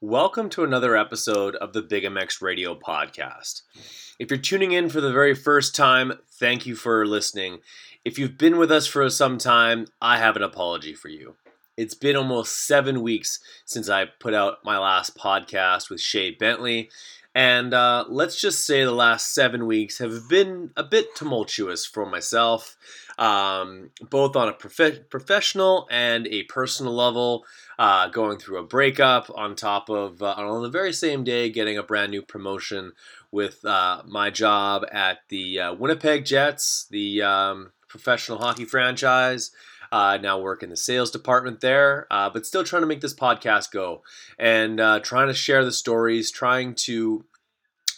Welcome to another episode of the Big MX Radio Podcast. If you're tuning in for the very first time, thank you for listening. If you've been with us for some time, I have an apology for you. It's been almost seven weeks since I put out my last podcast with Shay Bentley, and uh, let's just say the last seven weeks have been a bit tumultuous for myself, um, both on a prof- professional and a personal level uh, going through a breakup on top of uh, on the very same day getting a brand new promotion with uh, my job at the uh, Winnipeg Jets, the um, professional hockey franchise. Uh, now work in the sales department there, uh, but still trying to make this podcast go and uh, trying to share the stories, trying to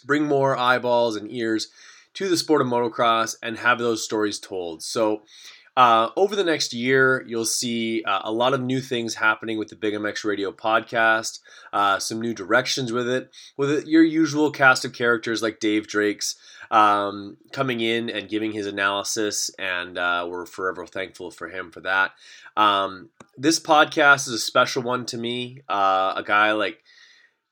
bring more eyeballs and ears to the sport of motocross and have those stories told. So uh, over the next year, you'll see uh, a lot of new things happening with the Big MX Radio podcast, uh, some new directions with it, with your usual cast of characters like Dave Drakes um, coming in and giving his analysis, and uh, we're forever thankful for him for that. Um, this podcast is a special one to me. Uh, a guy like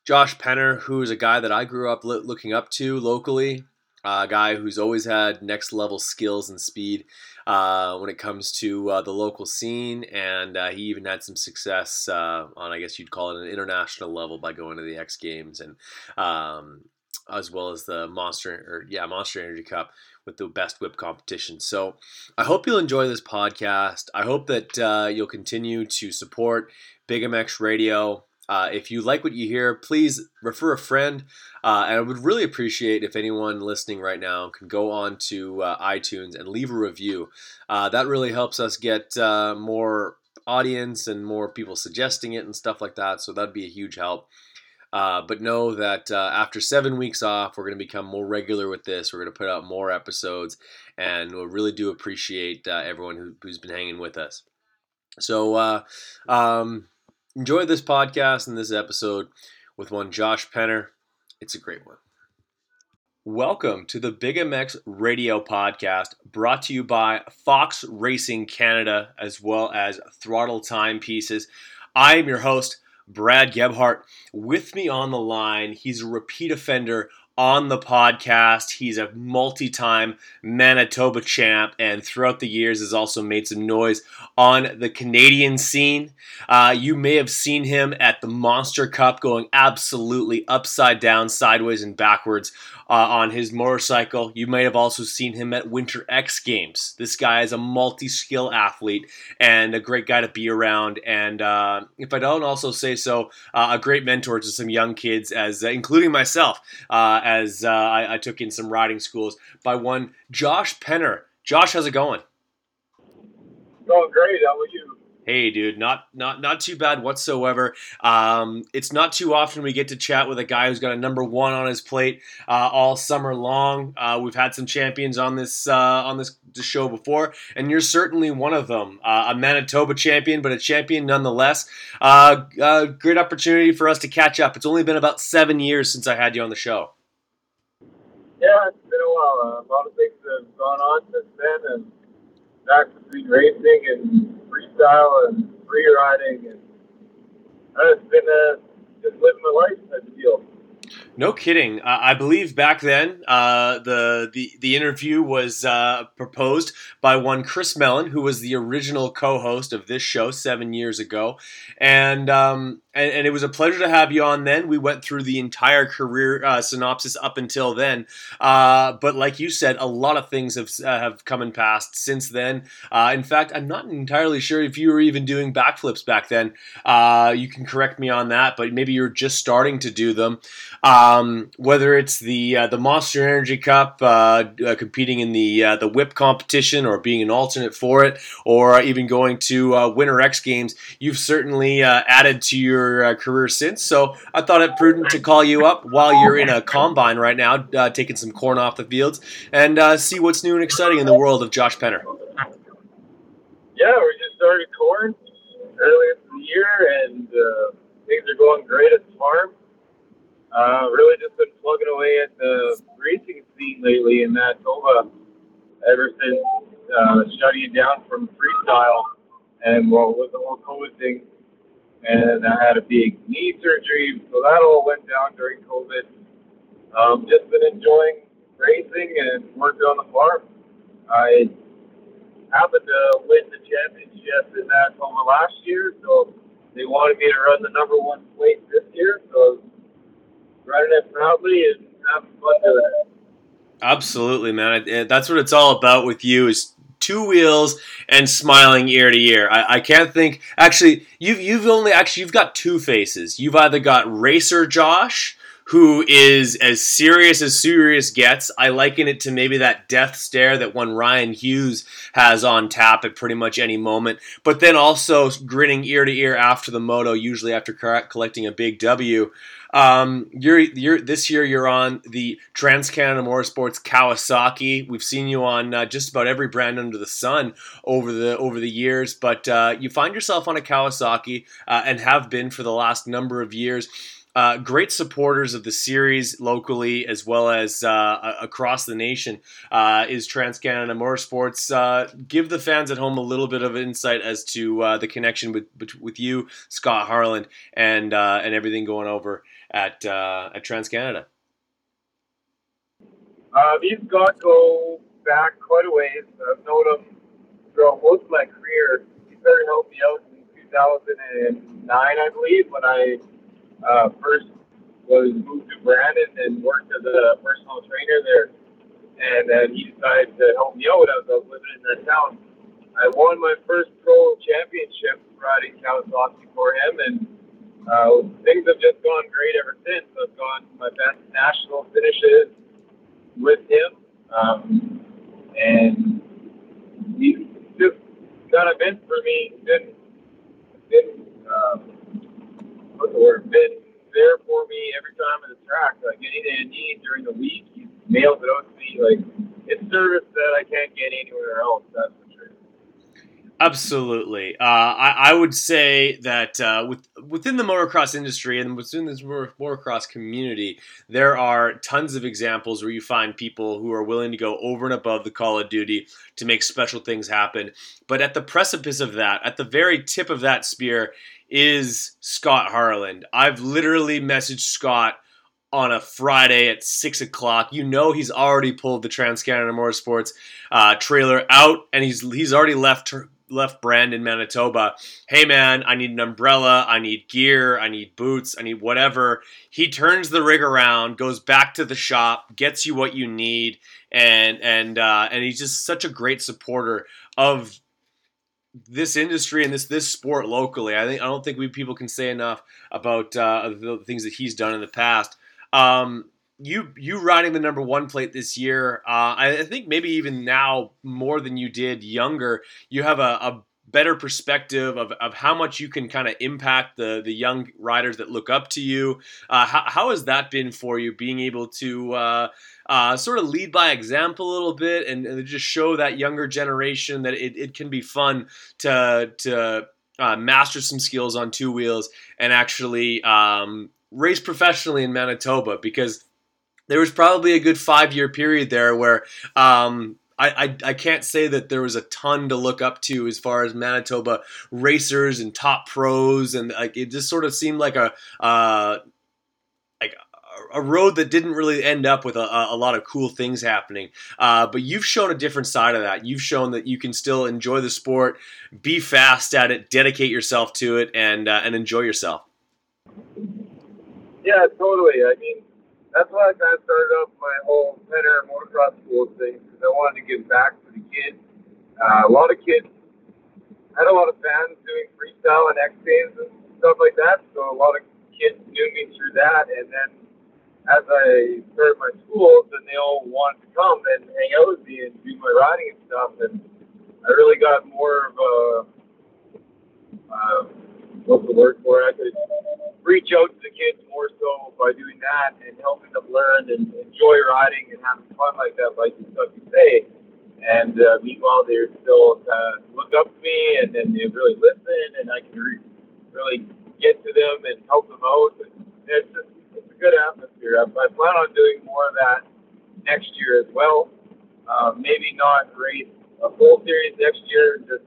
Josh Penner, who is a guy that I grew up looking up to locally, a guy who's always had next level skills and speed uh, when it comes to uh, the local scene, and uh, he even had some success uh, on, I guess you'd call it, an international level by going to the X Games and um, as well as the Monster or yeah Monster Energy Cup with the best whip competition. So I hope you'll enjoy this podcast. I hope that uh, you'll continue to support Big MX Radio. Uh, if you like what you hear, please refer a friend. Uh, and I would really appreciate if anyone listening right now can go on to uh, iTunes and leave a review. Uh, that really helps us get uh, more audience and more people suggesting it and stuff like that. So that'd be a huge help. Uh, but know that after seven weeks off, we're going to become more regular with this. We're going to put out more episodes, and we really do appreciate everyone who, has been hanging with us. So, um, enjoy this podcast and this episode with one Josh Penner. It's a great one. Welcome to the Big MX Radio Podcast, brought to you by Fox Racing Canada as well as Throttle Timepieces. I am your host, Brad Gebhart. With me on the line, he's a repeat offender on the podcast. He's a multi time Manitoba champ and throughout the years has also made some noise on the Canadian scene. Uh, you may have seen him at the Monster Cup going absolutely upside down, sideways, and backwards uh, on his motorcycle. You might have also seen him at Winter X Games. This guy is a multi skill athlete and a great guy to be around. And uh, if I don't also say so, uh, a great mentor to some young kids, as uh, including myself, uh, as uh, I, I took in some riding schools by one Josh Penner. Josh, how's it going? Going great. How are you? Hey, dude, not not not too bad whatsoever. Um, it's not too often we get to chat with a guy who's got a number one on his plate uh, all summer long. Uh, we've had some champions on this uh, on this, show before, and you're certainly one of them. Uh, a Manitoba champion, but a champion nonetheless. Uh, uh, great opportunity for us to catch up. It's only been about seven years since I had you on the show. Yeah, it's been a while. a lot of things have gone on since then, and back between racing and freestyle and free riding, and it's been uh, just living my life type of deal. No kidding. Uh, I believe back then uh, the, the the interview was uh, proposed by one Chris Mellon, who was the original co-host of this show seven years ago, and um, and, and, it was a pleasure to have you on then. We went through the entire career uh, synopsis up until then. Uh, but like you said, a lot of things have, uh, have come and passed since then. In fact, I'm not entirely sure if you were even doing backflips back then. You can correct me on that, but maybe you're just starting to do them. Whether it's the uh, the Monster Energy Cup, competing in the the whip competition, or being an alternate for it, or even going to Winter X Games, you've certainly added to your uh, career since. So I thought it prudent to call you up while you're in a combine right now, uh, taking some corn off the fields, and uh, see what's new and exciting in the world of Josh Penner. Yeah, we just started corn earlier in the year, and uh, things are going great at the farm. Uh, really just been plugging away at the racing scene lately in Manitoba ever since uh, shutting down from freestyle and well with the whole COVID thing and I had a big knee surgery, so that all went down during COVID. Um, just been enjoying racing and working on the farm. I happened to win the championship in Manitoba last year, so they wanted me to run the number one plate this year. So running it proudly and having fun doing it. Absolutely, man. Eh, that's what it's all about with you is two wheels and smiling ear to ear. I, I, can't think. Actually, you've you've only actually you've got two faces. You've either got racer Josh, who is as serious as serious gets. I liken it to maybe that death stare that one Ryan Hughes has on tap at pretty much any moment. But then also grinning ear to ear after the moto, usually after collecting a big W. Um, you're, you're this year you're on the Trans Canada Motorsports Kawasaki. We've seen you on uh, just about every brand under the sun over the over the years, but uh, you find yourself on a Kawasaki uh, and have been for the last number of years. Uh, great supporters of the series locally as well as uh, across the nation uh, is Trans Canada Motorsports. Uh, give the fans at home a little bit of insight as to uh, the connection with, with you, Scott Harland, and uh, and everything going over at at Trans Canada. these got go back quite a ways. I've known them throughout most of my career. He started helping me out in 2009, I believe, when I uh, first was moved to Brandon and worked as a personal trainer there. And then he decided to help me out as I was living in that town. I won my first pro championship riding Kawasaki for him, and uh, things have just gone great ever since. I've gone my best national finishes with him, um, and he's just kind of been for me, been been um, what's the word, been there for me every time in the track. Like anything I need during the week, he mails it out to me. Like it's service that I can't get anywhere else. That's. Absolutely, uh, I, I, would say that uh, with, within the motocross industry and within this motocross community, there are tons of examples where you find people who are willing to go over and above the call of duty to make special things happen. But at the precipice of that, at the very tip of that spear, is Scott Harland. I've literally messaged Scott on a Friday at six o'clock. You know he's already pulled the Trans Canada Motorsports uh, trailer out, and he's he's already left left Brandon, in Manitoba. Hey man, I need an umbrella, I need gear, I need boots, I need whatever. He turns the rig around, goes back to the shop, gets you what you need, and and uh, and he's just such a great supporter of this industry and this this sport locally. I think I don't think we people can say enough about uh, the things that he's done in the past. Um, you you riding the number one plate this year, uh, I think maybe even now more than you did younger. You have a, a better perspective of, of how much you can kind of impact the the young riders that look up to you. Uh, how, how has that been for you, being able to uh, uh, sort of lead by example a little bit and, and just show that younger generation that it, it can be fun to to uh, master some skills on two wheels and actually um, race professionally in Manitoba because there was probably a good five year period there where um, I, I, I can't say that there was a ton to look up to as far as Manitoba racers and top pros and like it just sort of seemed like a uh, like a road that didn't really end up with a, a lot of cool things happening. Uh, but you've shown a different side of that. You've shown that you can still enjoy the sport, be fast at it, dedicate yourself to it, and uh, and enjoy yourself. Yeah, totally. I mean, that's why I kind of started up my whole Penner motocross school thing because I wanted to give back to the kids. Uh, a lot of kids had a lot of fans doing freestyle and X Games and stuff like that, so a lot of kids knew me through that, and then as I started my school, then they all wanted to come and hang out with me and do my riding and stuff. And I really got more of a uh, what's the word for it? I could reach out to the kids more so by doing that and helping them learn and enjoy riding and having fun like that, like the stuff you say. And uh, meanwhile, they're still uh, look up to me and then they really listen, and I can re- really get to them and help them out. And it's just good atmosphere. I, I plan on doing more of that next year as well. Um, maybe not race a full series next year just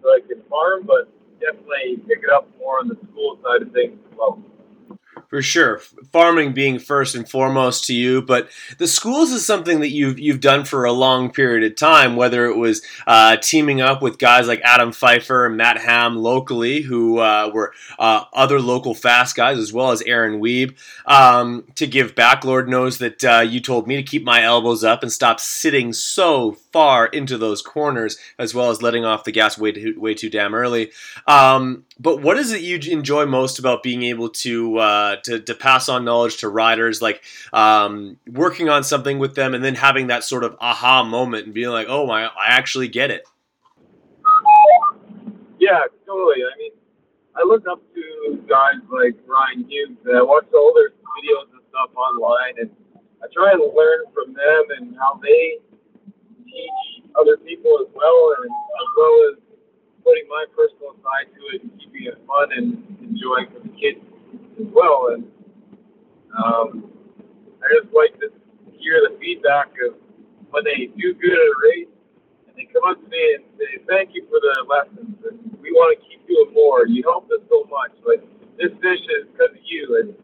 so I can farm, but definitely pick it up more on the school side of things as well. For sure, farming being first and foremost to you, but the schools is something that you've you've done for a long period of time. Whether it was uh, teaming up with guys like Adam Pfeiffer and Matt Ham locally, who uh, were uh, other local fast guys, as well as Aaron Weeb, um, to give back. Lord knows that uh, you told me to keep my elbows up and stop sitting so far into those corners, as well as letting off the gas way too, way too damn early. Um, but what is it you enjoy most about being able to uh, to, to pass on knowledge to riders, like um, working on something with them, and then having that sort of aha moment and being like, "Oh, I, I actually get it." Yeah, totally. I mean, I look up to guys like Ryan Hughes. And I watch all their videos and stuff online, and I try and learn from them and how they teach other people as well, and as well as putting my personal side to it and keeping it fun and enjoying for the kids as well. And um, I just like to hear the feedback of when they do good at a race and they come up to me and say, "Thank you for the lessons, and we want to keep doing more. You helped us so much, but this fish is because of you." And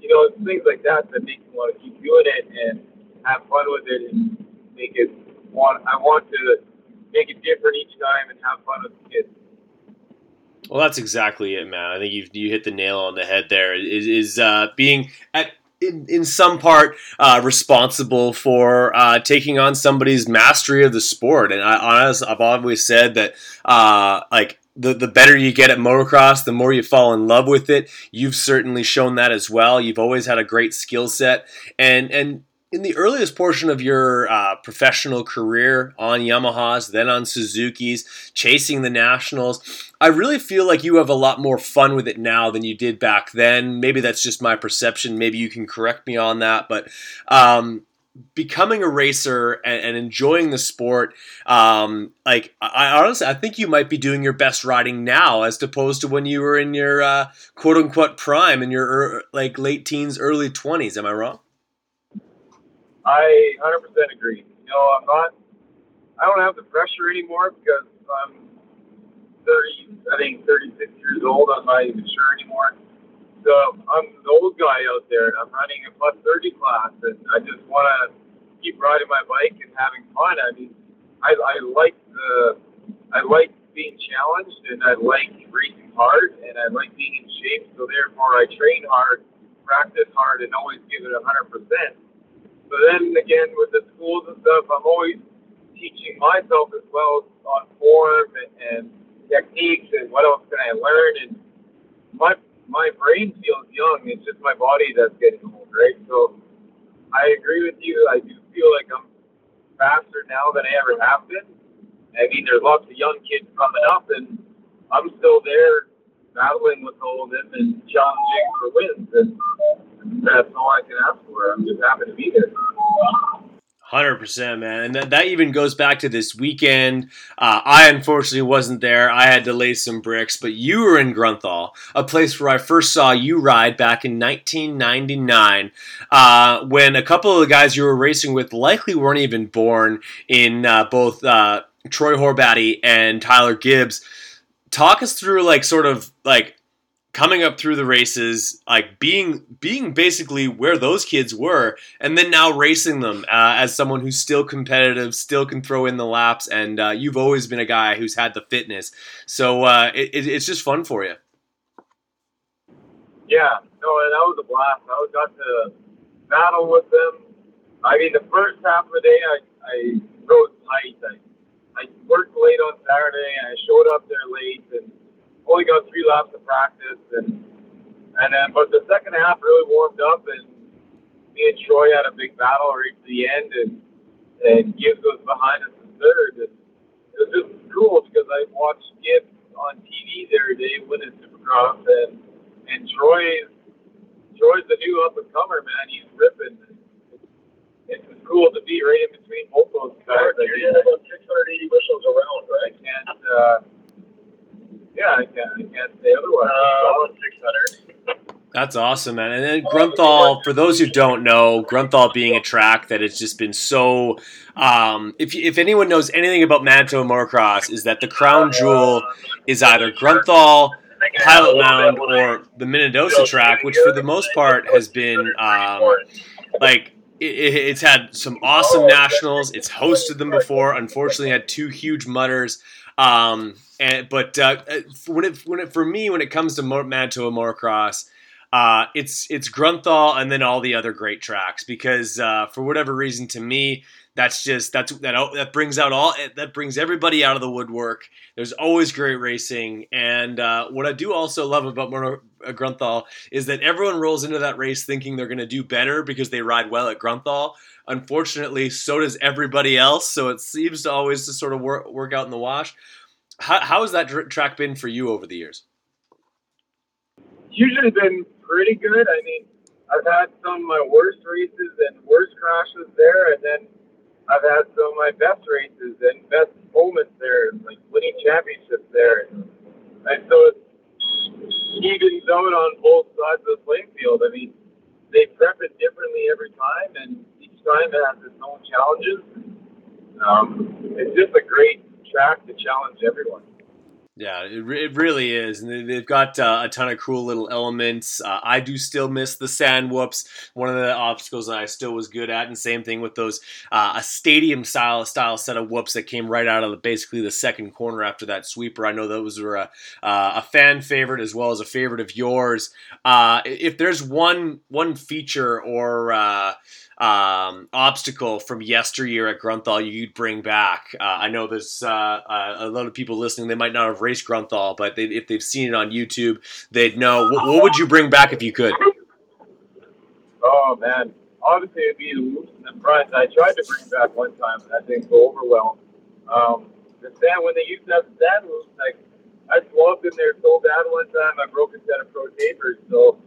you know, it's things like that that make me want to keep doing it and have fun with it and make it want. I want to make it different each time and have fun with the kids. Well, that's exactly it, man. I think you you hit the nail on the head. There is is uh, being at in, in some part uh, responsible for uh, taking on somebody's mastery of the sport. And I honest, I've always said that uh, like the, the better you get at motocross, the more you fall in love with it. You've certainly shown that as well. You've always had a great skill set, and and in the earliest portion of your uh, professional career on Yamahas, then on Suzuki's, chasing the nationals, I really feel like you have a lot more fun with it now than you did back then. Maybe that's just my perception. Maybe you can correct me on that. But um, becoming a racer and, and enjoying the sport, um, like I, honestly, I think you might be doing your best riding now as opposed to when you were in your uh, quote unquote prime in your er, like late teens, early twenties. Am I wrong? I 100% agree. You know, I'm not, I don't have the pressure anymore because I'm 30, I think 36 years old. I'm not even sure anymore. So I'm the old guy out there and I'm running a plus 30 class and I just want to keep riding my bike and having fun. I mean, I, I like the, I like being challenged and I like racing hard and I like being in shape. So therefore I train hard, practice hard and always give it 100%. But then again, with the schools and stuff, I'm always teaching myself as well on form and, and techniques and what else can I learn. And my my brain feels young. It's just my body that's getting old, right? So I agree with you. I do feel like I'm faster now than I ever have been. I mean, there's lots of young kids coming up, and I'm still there battling with all of them and challenging for wins. And that's all I can ask for. I'm just happy to be here. Hundred percent, man, and that, that even goes back to this weekend. Uh, I unfortunately wasn't there. I had to lay some bricks, but you were in Grunthal, a place where I first saw you ride back in 1999, uh, when a couple of the guys you were racing with likely weren't even born. In uh, both uh, Troy Horbatty and Tyler Gibbs, talk us through like sort of like coming up through the races, like being being basically where those kids were, and then now racing them uh, as someone who's still competitive, still can throw in the laps, and uh, you've always been a guy who's had the fitness, so uh, it, it's just fun for you. Yeah, no, that was a blast. I got to battle with them. I mean, the first half of the day, I, I rode tight. I, I worked late on Saturday, I showed up there late, and only got three laps of practice, and and then but the second half really warmed up, and me and Troy had a big battle right to the end, and and Gibbs was behind us in third. And it was just cool because I watched Gibbs on TV the other day winning Supercross, and and Troy Troy's the new up and comer man. He's ripping. It's cool to be right in between both those guys. You're about 680 bushels around, right? And uh, yeah, I can't, I can't say otherwise. Uh, 600. That's awesome, man. And then Grunthal, for those who don't know, Grunthal being a track that has just been so. Um, if if anyone knows anything about Manitoba Motocross, is that the crown jewel is either Grunthal, Pilot Mound, or the Minnedosa track, which for the most part has been um, like it's had some awesome nationals. It's hosted them before. Unfortunately, had two huge mutters. Um, and but uh, when it when it for me when it comes to Manitoba Motocross, uh, it's it's Grunthal and then all the other great tracks because uh, for whatever reason to me that's just that's that that brings out all that brings everybody out of the woodwork. There's always great racing, and uh, what I do also love about uh, Grunthal is that everyone rolls into that race thinking they're going to do better because they ride well at Grunthal. Unfortunately, so does everybody else. So it seems to always to sort of work work out in the wash. How, how has that track been for you over the years? Usually been pretty good. I mean, I've had some of my worst races and worst crashes there, and then I've had some of my best races and best moments there, like winning championships there. And so it evens out on both sides of the playing field. I mean, they prep it differently every time, and time it has its own challenges. Um, it's just a great track to challenge everyone. Yeah, it, it really is. And they've got uh, a ton of cool little elements. Uh, I do still miss the sand whoops, one of the obstacles that I still was good at. And same thing with those uh, a stadium style style set of whoops that came right out of the, basically the second corner after that sweeper. I know those were a, uh, a fan favorite as well as a favorite of yours. Uh, if there's one one feature or uh, um, obstacle from yesteryear at Grunthal you'd bring back? Uh, I know there's uh, uh, a lot of people listening. They might not have raced Grunthal, but they, if they've seen it on YouTube, they'd know. What, what, would you bring back if you could? Oh man, obviously it'd be the whoops in the front. I tried to bring back one time, and that didn't go over well. Um, the sand when they used to have the sand whoops, like I swapped in there so bad one time, I broke a set of pro tapers. So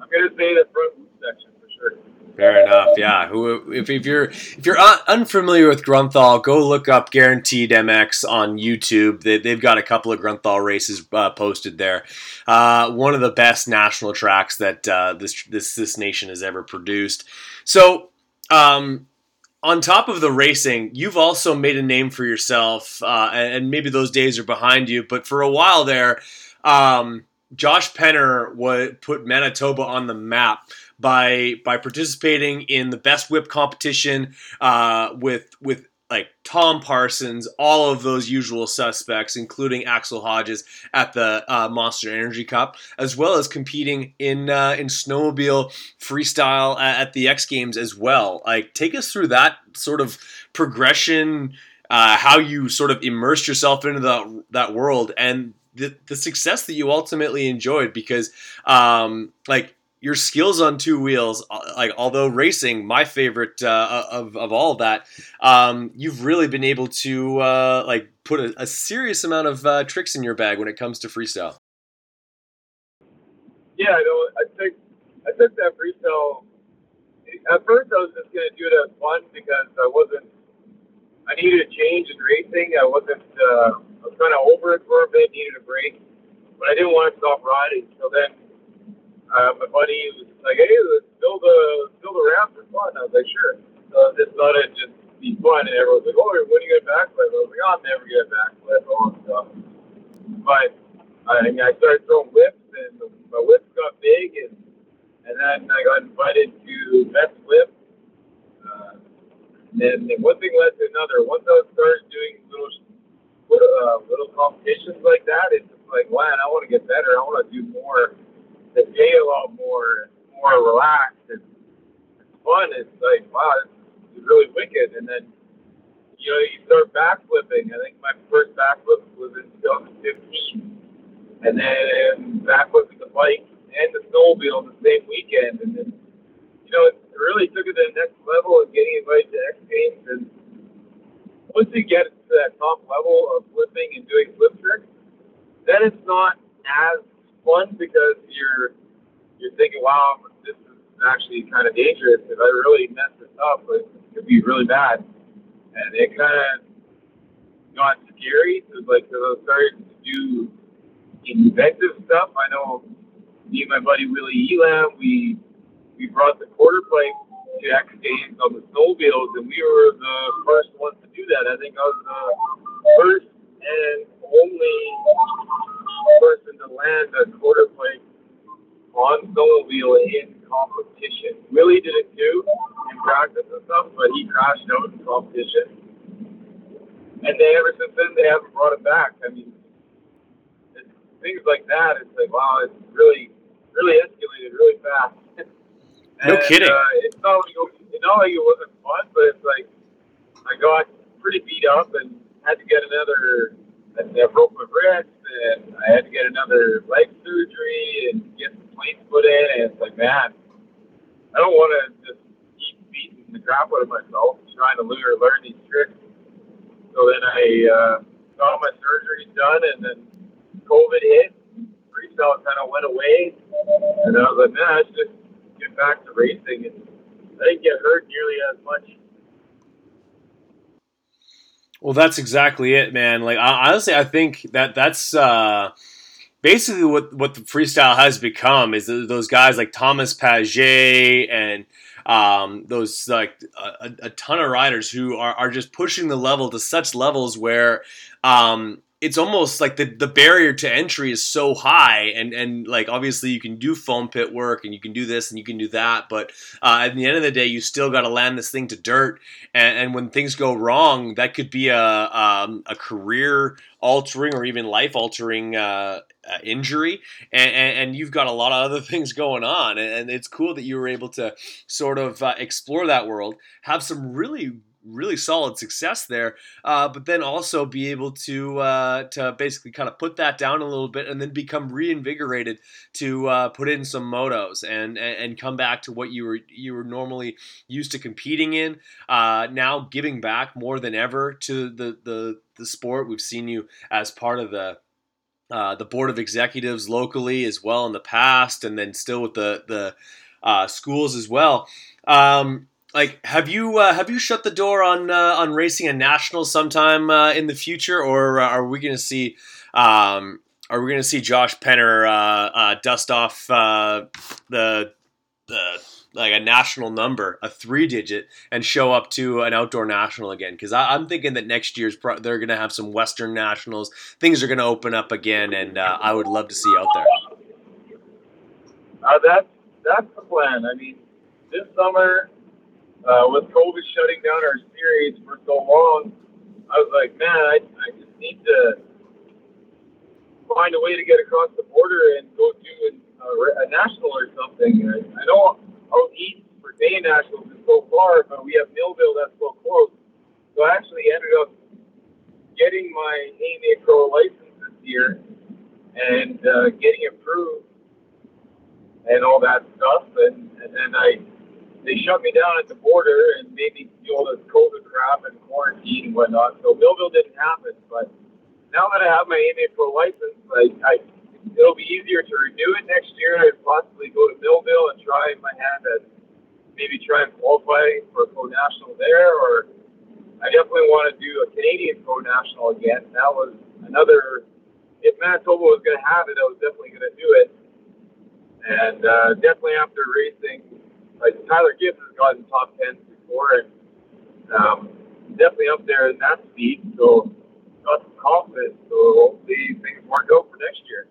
I'm gonna say the front whoop section for sure. Fair enough. Yeah. Who, if, if you're if you're un- unfamiliar with Grunthal, go look up Guaranteed MX on YouTube. They, have got a couple of Grunthal races uh, posted there. Uh, one of the best national tracks that uh, this this this nation has ever produced. So. Um, on top of the racing, you've also made a name for yourself, uh, and, maybe those days are behind you. But for a while there, um, Josh Penner would put Manitoba on the map by by participating in the best whip competition uh, with with like Tom Parsons, all of those usual suspects, including Axell Hodges at the uh, Monster Energy Cup, as well as competing in uh, in snowmobile freestyle at, the X Games as well. Like, take us through that sort of progression, uh, how you sort of immersed yourself into the, that world, and the, the success that you ultimately enjoyed. Because, um, like your skills on two wheels, uh, like although racing, my favorite uh, of of all of that, um, you've really been able to uh, like put a, a, serious amount of uh, tricks in your bag when it comes to freestyle. Yeah, I know. I took I took that freestyle. At first, I was just gonna do it as fun because I wasn't. I needed a change in racing. I wasn't. Uh, I was kind of over it for a bit. Needed a break, but I didn't want to stop riding. So then uh, my buddy was like, "Hey, let's build a build a ramp for fun." I was like, "Sure." So I just thought it'd just be fun, and everyone was like, "Oh, when are you get backflip?" I was like, "Oh, I'm never get backflip." All that stuff. But I, mean, I started throwing whips, and my whips got big, and and then I got invited to best whip. Uh, and, and one thing led to another. Once I started doing little uh, little competitions like that, it's just like, man, I want to get better. I want to do more the day a lot more more relaxed and fun. It's like wow, this is really wicked. And then you know you start backflipping. I think my first backflip was in 2015, and then backflipping the bike and the snowmobile the same weekend, and then you know it really took it to the next level of getting invited to X Games. And once you get to that top level of flipping and doing flip tricks, then it's not as fun because you're you're thinking, wow, this is actually kind of dangerous. If I really mess this up, it could be really bad. And it kind of got scary. Was like, because I was starting to do inventive stuff. I know me and my buddy Willie Elam, we we brought the quarter pipe to X Games on the snowmobiles, and we were the first ones to do that. I think I was the first and only person to land a quarter pipe on snowmobile in competition. Willie did it too in practice and stuff, but he crashed out in competition. And then ever since then, they haven't brought it back. I mean, it's, things like that, it's like, wow, it's really, really escalated really fast. no kidding. Uh, it's not like, it's not like it wasn't fun, but it's like I got pretty beat up and had to get another. I broke my wrist, and I had to get another leg surgery and get some plates put in. And it's like, man, I don't want to just keep beating the crap out of myself trying to learn, learn these tricks. So then I uh, got my surgery done, and then COVID hit. Freestyle kind of went away, and I was like, man, I should just get back to racing. And I didn't get hurt nearly as much. Well, that's exactly it, man. Like I, honestly, I think that that's uh, basically what what the freestyle has become is those guys like Thomas Paget and um, those like a, a, ton of riders who are, are just pushing the level to such levels where um, it's almost like the, the barrier to entry is so high and and like obviously you can do foam pit work and you can do this and you can do that but uh, at the end of the day you still got to land this thing to dirt. And, and, when things go wrong that could be a, um, a career altering or even life altering uh, uh, injury. And, and, and, you've got a lot of other things going on and, it's cool that you were able to sort of uh, explore that world have some really really solid success there, uh, but then also be able to uh, to basically kind of put that down a little bit and then become reinvigorated to uh, put in some motos and, and, come back to what you were you were normally used to competing in. Uh, now giving back more than ever to the the the sport. We've seen you as part of the uh, the board of executives locally as well in the past, and then still with the the uh, schools as well. Um, like have you uh, have you shut the door on uh, on racing a national sometime uh, in the future, or uh, are we going to see um, are we going to see Josh Penner uh, uh, dust off the the like a national number, a three digit, and show up to an outdoor national again? Because I'm thinking that next year's pro- they're going to have some Western nationals. Things are going to open up again, and I would love to see out there. that's that's the plan. I mean, this summer uh, with COVID shutting down our series for so long, I was like, man, I, I just need to find a way to get across the border and go do a, a, a national or something. I, I know out east for day nationals is so far, but we have Millville that's so close. So I actually ended up getting my AMA Pro license this year and uh, getting approved and all that stuff. And, and then I they shut me down at the border and made me do all this COVID crap and quarantine and whatnot. So Millville didn't happen. But now that I have my AMA Pro license, I, I it'll be easier to renew it next year and possibly go to Millville and try my hand at maybe try and qualify for a pro national there. Or I definitely want to do a Canadian pro national again. That was another. If Manitoba was going to have it, I was definitely going to do it. And uh, definitely after racing like Tyler Gibbs has gotten top ten before, and um, definitely up there in that speed. So got some confidence. So hopefully things work out for next year.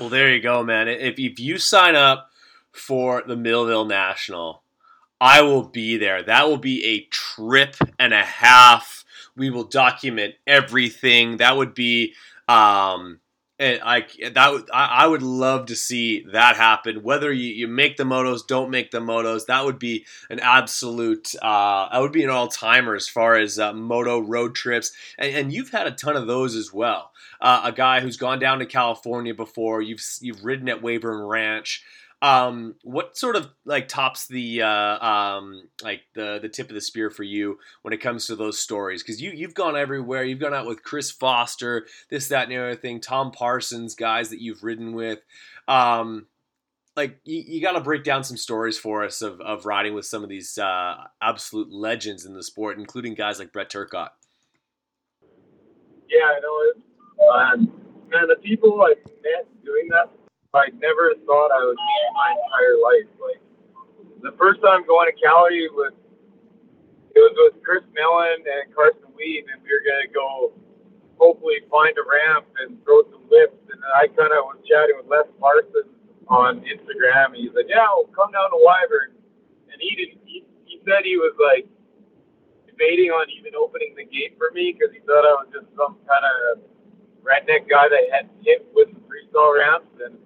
Well, there you go, man. If if you sign up for the Millville National, I will be there. That will be a trip and a half. We will document everything. That would be um, and I that I would love to see that happen. Whether you, you make the motos, don't make the motos, that would be an absolute. Uh, that would be an all timer as far as uh, moto road trips, and, and, you've had a ton of those as well. Uh, a guy who's gone down to California before. You've you've ridden at Weyburn Ranch. Um, what sort of like tops the uh, um, like the the tip of the spear for you when it comes to those stories? Because you you've gone everywhere. You've gone out with Chris Foster, this, that, and the other thing. Tom Parsons, guys that you've ridden with. Um, like you, you got to break down some stories for us of, of riding with some of these uh, absolute legends in the sport, including guys like Brett Turcotte. Yeah, I know. Um, man, the people I met doing that I never thought I would meet in my entire life. Like the first time going to Cali was it was with Chris Mellon and Carson Weed, and we were gonna go hopefully find a ramp and throw some lifts. And I kind of was chatting with Les Parsons on Instagram, and he's like, "Yeah, we'll come down to Wyvern." And he didn't. He, he said he was like debating on even opening the gate for me because he thought I was just some kind of redneck guy that had hit with the freestyle ramps. And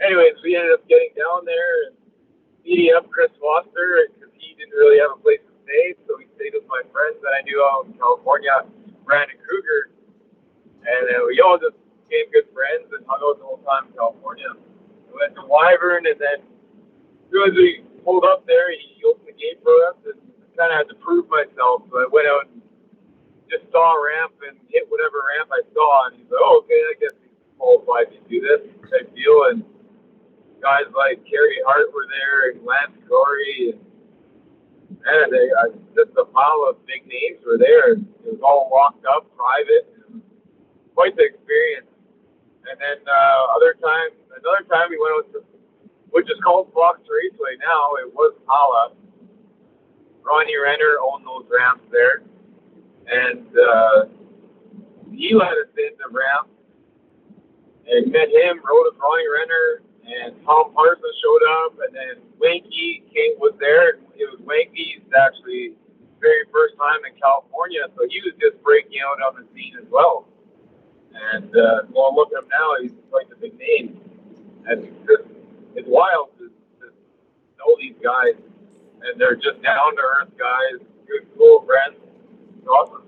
anyways, we ended up getting down there and meeting up Chris Foster because he didn't really have a place to stay, so we stayed with my friends that I knew out in California, Brandon Kruger, and uh, we all just became good friends and hung out the whole time in California. We went to Wyvern, and then as soon as we pulled up there, he opened the gate for us, and kind of had to prove myself. So I went out and just saw a ramp and hit whatever ramp I saw, and he's like, "Oh, okay, I guess he's qualified to do this type deal." And guys like Carey Hart were there, and Lance Coury, and and they, uh, just a pile of big names were there. It was all locked up, private, quite the experience. And then uh, other time, another time we went to, which is called Fox Raceway now. It was Pala. Ronnie Renner owned those ramps there, and uh, he let us in the ramp and met him. Rode with Ronnie Renner, and Tom Parsons showed up, and then Wanky came was there. It was Wanky's actually very first time in California, so he was just breaking out on the scene as well. And uh, well, look at him now; he's quite a big name, and it's just it's wild to, to know these guys, and they're just down to earth guys, good, cool friends. It's awesome.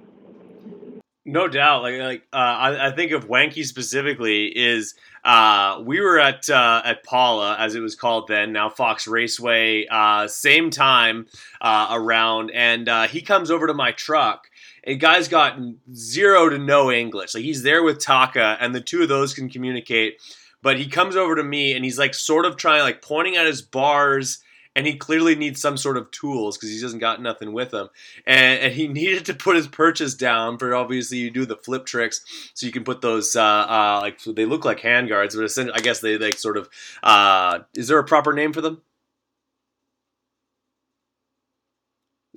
No doubt. Like, like uh, I, I think of Wanky specifically is uh, we were at uh, at Pala as it was called then, now Fox Raceway. Uh, same time uh, around, and uh, he comes over to my truck. And guy's got zero to no English. Like he's there with Taka, and the two of those can communicate. But he comes over to me, and he's like sort of trying, like pointing at his bars and he clearly needs some sort of tools because he doesn't got nothing with him. And, and, he needed to put his purchase down for obviously you do the flip tricks, so you can put those uh, uh, like they look like hand guards, but essentially, I guess they like sort of. Uh, is there a proper name for them?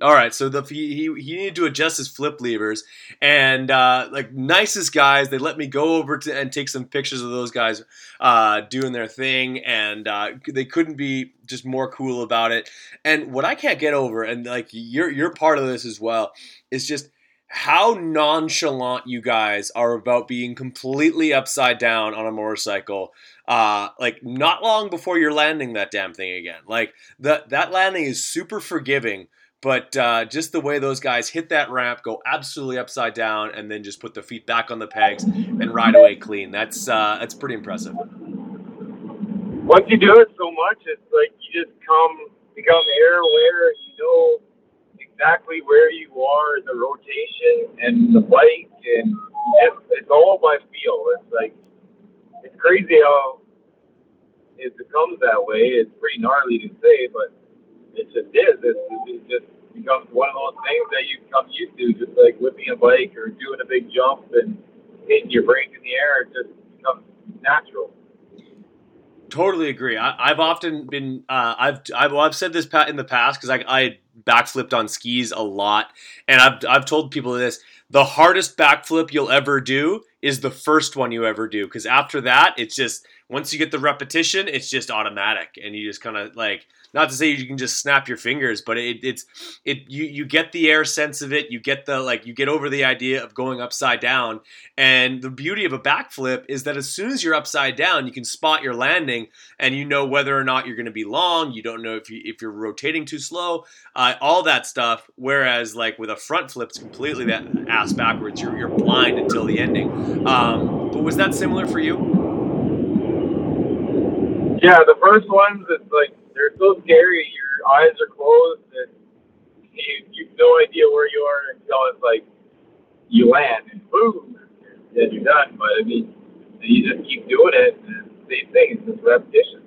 All right, so the he, he needed to adjust his flip levers, and uh, like nicest guys, they let me go over to and take some pictures of those guys uh, doing their thing, and uh, they couldn't be just more cool about it. And what I can't get over, and like you're you're part of this as well, is just how nonchalant you guys are about being completely upside down on a motorcycle uh like not long before you're landing that damn thing again like that that landing is super forgiving but uh, just the way those guys hit that ramp, go absolutely upside down, and then just put their feet back on the pegs and ride away clean. That's uh, that's pretty impressive. Once you do it so much, it's like you just come become air aware. You know exactly where you are in the rotation and the bike, and it's, it's all by feel. It's like it's crazy how it becomes that way. It's pretty gnarly to say, but it just is. It, it just becomes one of those things that you become used to, just like whipping a bike or doing a big jump and hitting your brake in the air. It just becomes natural. Totally agree. I, have often been, uh, I've, I've, well, I've said this in the past because I, I backflipped on skis a lot, and I've, I've told people this: the hardest backflip you'll ever do is the first one you ever do, because after that, it's just once you get the repetition, it's just automatic, and you just kind of like not to say you can just snap your fingers, but it, it's it you you get the air sense of it. You get the like you get over the idea of going upside down. And the beauty of a backflip is that as soon as you're upside down, you can spot your landing and you know whether or not you're going to be long. You don't know if you if you're rotating too slow, uh, all that stuff. Whereas like with a front flip, it's completely that ass backwards. You're you're blind until the ending. Um, but was that similar for you? Yeah, the first ones, it's like so scary. Your eyes are closed, and you you have no idea where you are until it's like you land and boom, and you're done. But I mean, you just keep doing it. And same thing. It's just repetition.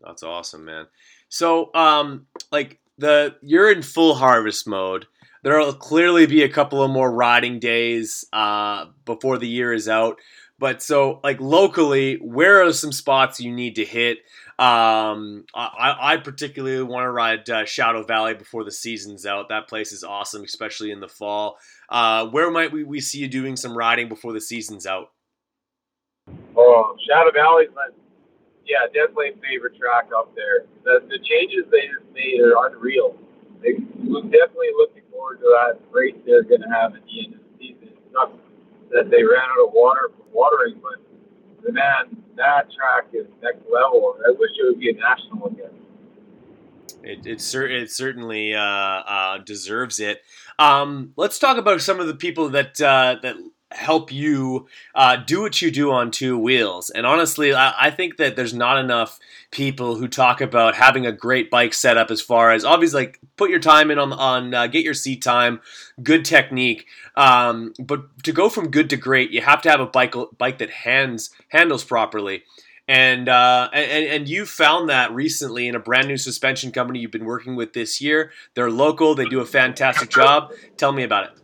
That's awesome, man. So, um, like the you're in full harvest mode. There'll clearly be a couple of more riding days uh, before the year is out. But so like locally, where are some spots you need to hit? Um, I, I particularly want to ride uh, Shadow Valley before the season's out. That place is awesome, especially in the fall. Uh, where might we, we see you doing some riding before the season's out? Oh, Shadow Valley's my, yeah, definitely favorite track up there. The, the changes they just made are unreal. They, we're definitely looking forward to that race they're going to have at the end of the season. Not that they ran out of water for watering, but man, that track is next level. I wish it would be a national again. It, it, cer- it certainly uh, uh, deserves it. Um, let's talk about some of the people that uh, that help you uh, do what you do on two wheels. And honestly, I, I, think that there's not enough people who talk about having a great bike setup as far as obviously like put your time in on on uh, get your seat time, good technique. Um, but to go from good to great, you have to have a bike bike that hands handles properly. And, uh, and and you found that recently in a brand new suspension company you've been working with this year. They're local. They do a fantastic job. Tell me about it.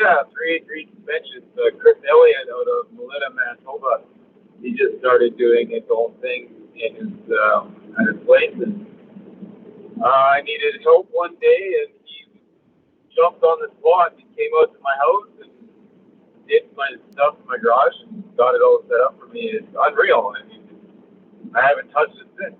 Yeah, three three suspensions. Uh, Chris Elliott out of Melita, Manitoba. He just started doing his own thing in his um, at his place, and uh, I needed help one day, and he jumped on the spot and came out to my house and did my stuff in my garage and got it all set up for me. It's unreal. I mean, I haven't touched it since.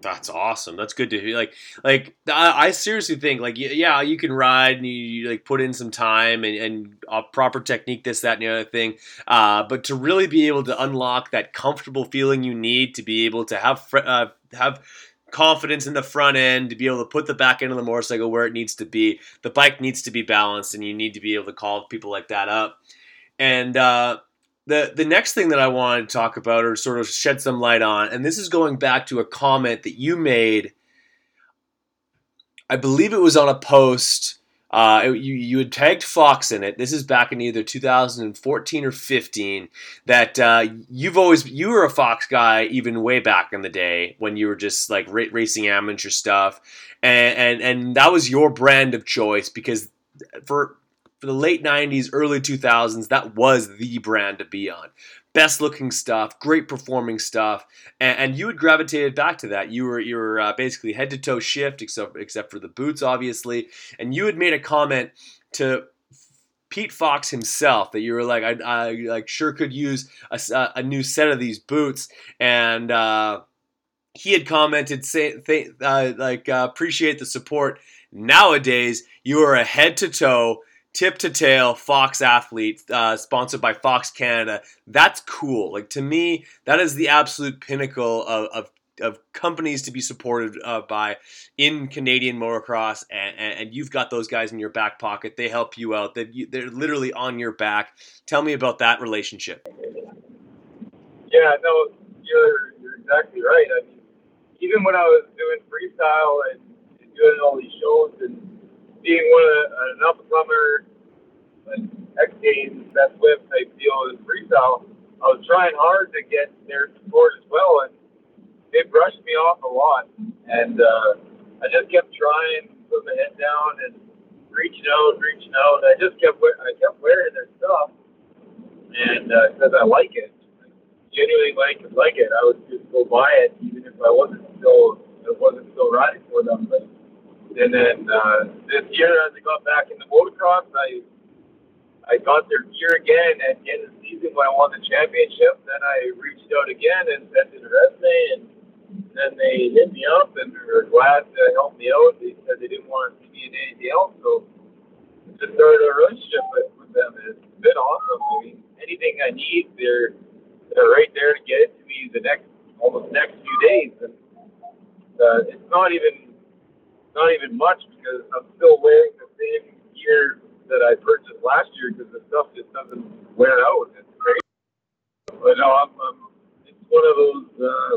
That's awesome. That's good to hear. Like, like I, I seriously think, like, yeah, you can ride and you, you like put in some time and, and a proper technique, this, that, and the other thing. Uh, but to really be able to unlock that comfortable feeling you need to be able to have uh, have confidence in the front end to be able to put the back end of the motorcycle where it needs to be. The bike needs to be balanced, and you need to be able to call people like that up. And uh, the the next thing that I wanted to talk about or sort of shed some light on, and this is going back to a comment that you made. I believe it was on a post. Uh, you you had tagged Fox in it. This is back in either 2014 or 15. That uh, you've always you were a Fox guy even way back in the day when you were just like ra- racing amateur stuff, and, and and that was your brand of choice because for for the late 90s, early 2000s, that was the brand to be on. Best looking stuff, great performing stuff, and, and you had gravitated back to that. You were you were uh, basically head to toe shift, except except for the boots, obviously. And you had made a comment to Pete Fox himself that you were like, I, I like sure could use a, a new set of these boots, and uh, he had commented say th- uh, like uh, appreciate the support. Nowadays, you are a head to toe tip to tail Fox athlete, uh, sponsored by Fox Canada. That's cool. Like to me, that is the absolute pinnacle of, of of companies to be supported uh, by in Canadian motocross, and, and, you've got those guys in your back pocket. They help you out. They're, they're literally on your back. Tell me about that relationship. Yeah, no, you're you're exactly right. I mean, even when I was doing freestyle and doing all these shows and being one of the, an up and comer, X Games best whip type deal in freestyle, I was trying hard to get their support as well, and they brushed me off a lot. And uh, I just kept trying, put my head down, and reaching out, reaching out. I just kept I kept wearing their stuff, and because uh, I like it, I genuinely like like it, I would just go buy it, even if I wasn't still I wasn't still riding for them, but and then uh, this year, as I got back into motocross, I I got their gear again at the end of the season when I won the championship. Then I reached out again and sent in a resume, and then they hit me up and were glad to help me out. They said they didn't want to see me in anything else, so just started a relationship with, with them. It's been awesome. I mean, anything I need, they're they're right there to get it to me the next almost next few days, and uh, it's not even not even much because I'm still wearing the same gear that I purchased last year because the stuff just doesn't wear out. It's crazy. But no, I'm, I'm it's one of those uh,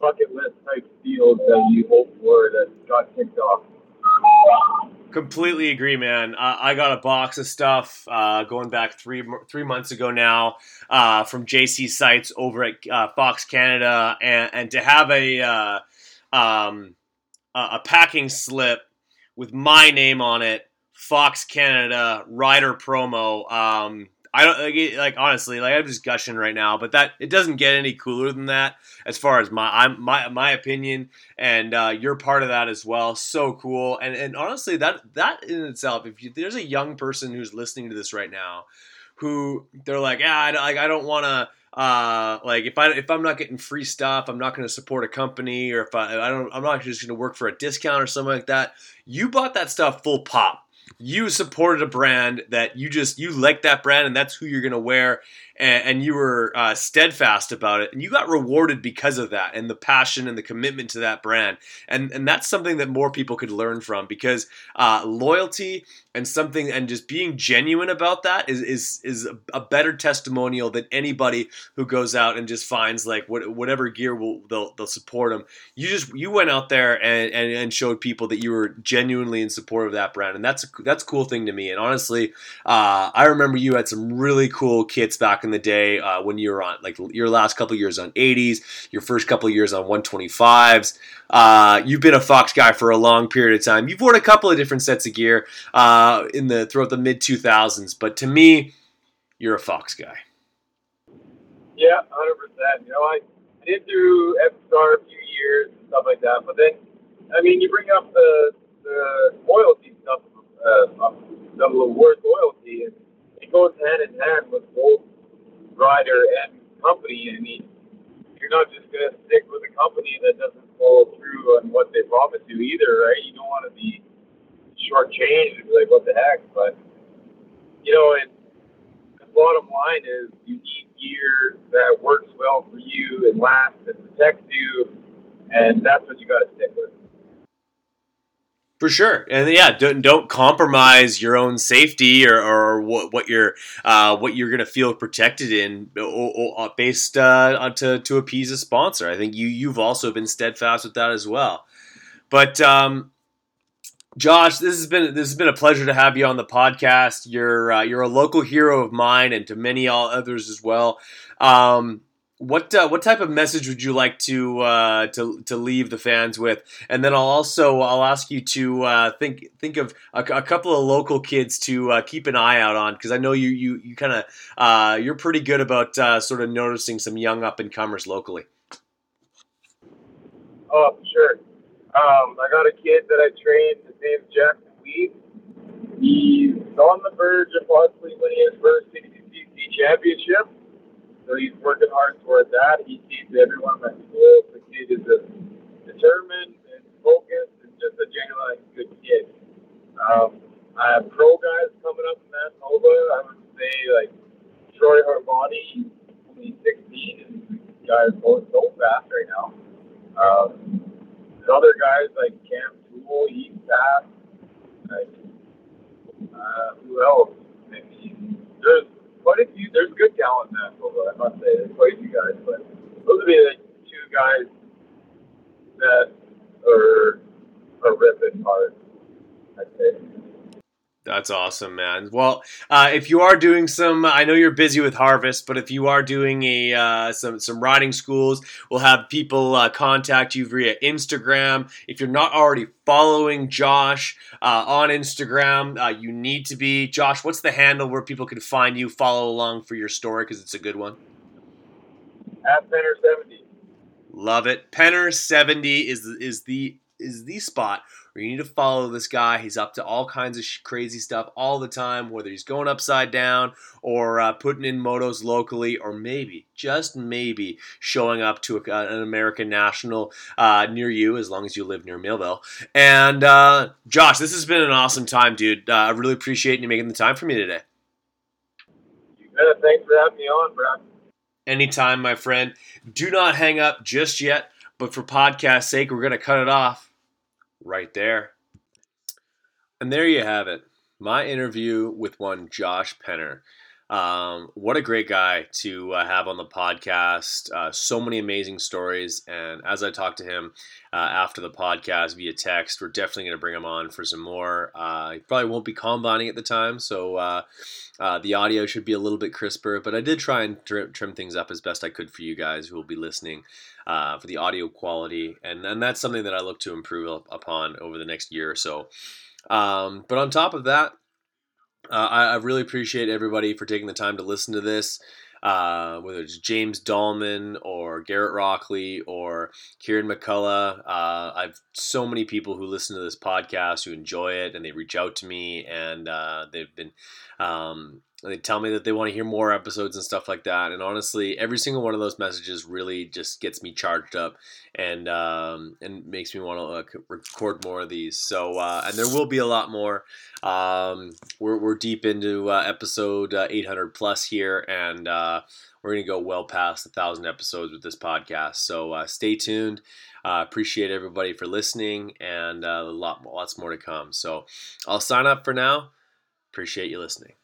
bucket list type deals that you hope for that got kicked off. Completely agree, man. Uh, I got a box of stuff uh, going back three three months ago now uh, from JC Sites over at uh, Fox Canada, and, and to have a uh, um, uh, a packing slip with my name on it Fox Canada rider promo. Um, I don't like, like honestly, like I'm just gushing right now, but that it doesn't get any cooler than that as far as my I'm, my my opinion, and uh, you're part of that as well. So cool, and and honestly, that that in itself, if you, there's a young person who's listening to this right now, who they're like, yeah, I, like I don't want to uh like if i if i'm not getting free stuff i'm not going to support a company or if i i don't i'm not just going to work for a discount or something like that. You bought that stuff full pop. You supported a brand that you just you like that brand and that's who you're going to wear and, and you were uh, steadfast about it, and you got rewarded because of that, and the passion and the commitment to that brand, and and that's something that more people could learn from because uh, loyalty and something and just being genuine about that is is is a better testimonial than anybody who goes out and just finds like what, whatever gear will they'll they'll support them. You just you went out there and, and, and showed people that you were genuinely in support of that brand, and that's a, that's a cool thing to me. And honestly, uh, I remember you had some really cool kits back in in the day uh, when you were on like your last couple years on 80s, your first couple years on 125s. Uh, you've been a Fox guy for a long period of time. You've worn a couple of different sets of gear uh, in the throughout the mid 2000s, but to me, you're a Fox guy. Yeah, hundred percent. You know, I did do Epistar a few years and stuff like that, but then, I mean, you bring up the the loyalty stuff, uh, double award loyalty, and it goes hand in hand with both rider and company. I mean, you're not just going to stick with a company that doesn't follow through on what they promise you either, right? You don't want to be shortchanged and be like, what the heck? But, you know, it, the bottom line is you need gear that works well for you and lasts and protects you, and that's what you got to stick with. For sure, and yeah, don't, don't compromise your own safety or, or what, what you're uh, what you're gonna feel protected in, or, or uh, based uh, to to appease a sponsor. I think you you've also been steadfast with that as well. But um, Josh, this has been this has been a pleasure to have you on the podcast. You're uh, you're a local hero of mine and to many all others as well. Um, what uh, what type of message would you like to uh, to to leave the fans with? And then I'll also I'll ask you to uh, think think of a, a, couple of local kids to uh, keep an eye out on because I know you you you kind of uh, you're pretty good about uh, sort of noticing some young up and comers locally. Oh, sure. Um, I got a kid that I trained. His name's Jackson Weed. He's on the verge of possibly winning his first CCC championship so he's working hard toward that. He sees everyone at school. The kid is just determined and focused and just a genuine good kid. Um, I have pro guys coming up in Manitoba. I would say like Troy Harbani, only 16, and the guy is going so fast right now. Um, other guys like Cam Tool, he's fast. Like, uh, who else? I mean, there's quite a few. There's good talent in Say. There's quite a guys, but those would be the two guys that are are ripping hard. I'd say. That's awesome, man. Well, uh, if you are doing some, I know you're busy with harvest, but if you are doing a uh, some some riding schools, we'll have people uh, contact you via Instagram. If you're not already following Josh uh, on Instagram, uh, you need to be. Josh, what's the handle where people can find you, follow along for your story because it's a good one. At Penner seventy. Love it. Penner seventy is is the is the spot where you need to follow this guy. He's up to all kinds of sh- crazy stuff all the time, whether he's going upside down or uh, putting in motos locally, or maybe, just maybe, showing up to a, an American national uh, near you, as long as you live near Millville. And uh, Josh, this has been an awesome time, dude. Uh, I really appreciate you making the time for me today. Yeah, thanks for having me on, Brad. Anytime, my friend. Do not hang up just yet, but for podcast sake, we're going to cut it off right there. And there you have it. My interview with one Josh Penner. Um, what a great guy to uh, have on the podcast. Uh, so many amazing stories. And as I talked to him uh, after the podcast via text, we're definitely going to bring him on for some more. Uh, he probably won't be combining at the time, so uh, uh, the audio should be a little bit crisper. But I did try and trim, trim things up as best I could for you guys who will be listening for the audio quality. And, and that's something that I look to improve upon over the next year or so. Um, but on top of that, uh, I, I, really appreciate everybody for taking the time to listen to this. Uh, whether it's James Dahlman or Garrett Rockley or Kieran McCullough, uh, I've so many people who listen to this podcast who enjoy it and they reach out to me and uh, they've been um, they tell me that they want to hear more episodes and stuff like that. And honestly, every single one of those messages really just gets me charged up and um, and makes me want to uh, record more of these. So uh, and there will be a lot more. Um, we're we're deep into uh, episode uh, 800 plus here, and uh, we're gonna go well past a thousand episodes with this podcast. So uh, stay tuned. appreciate everybody for listening, and a lot lots more to come. So I'll sign up for now. Appreciate you listening.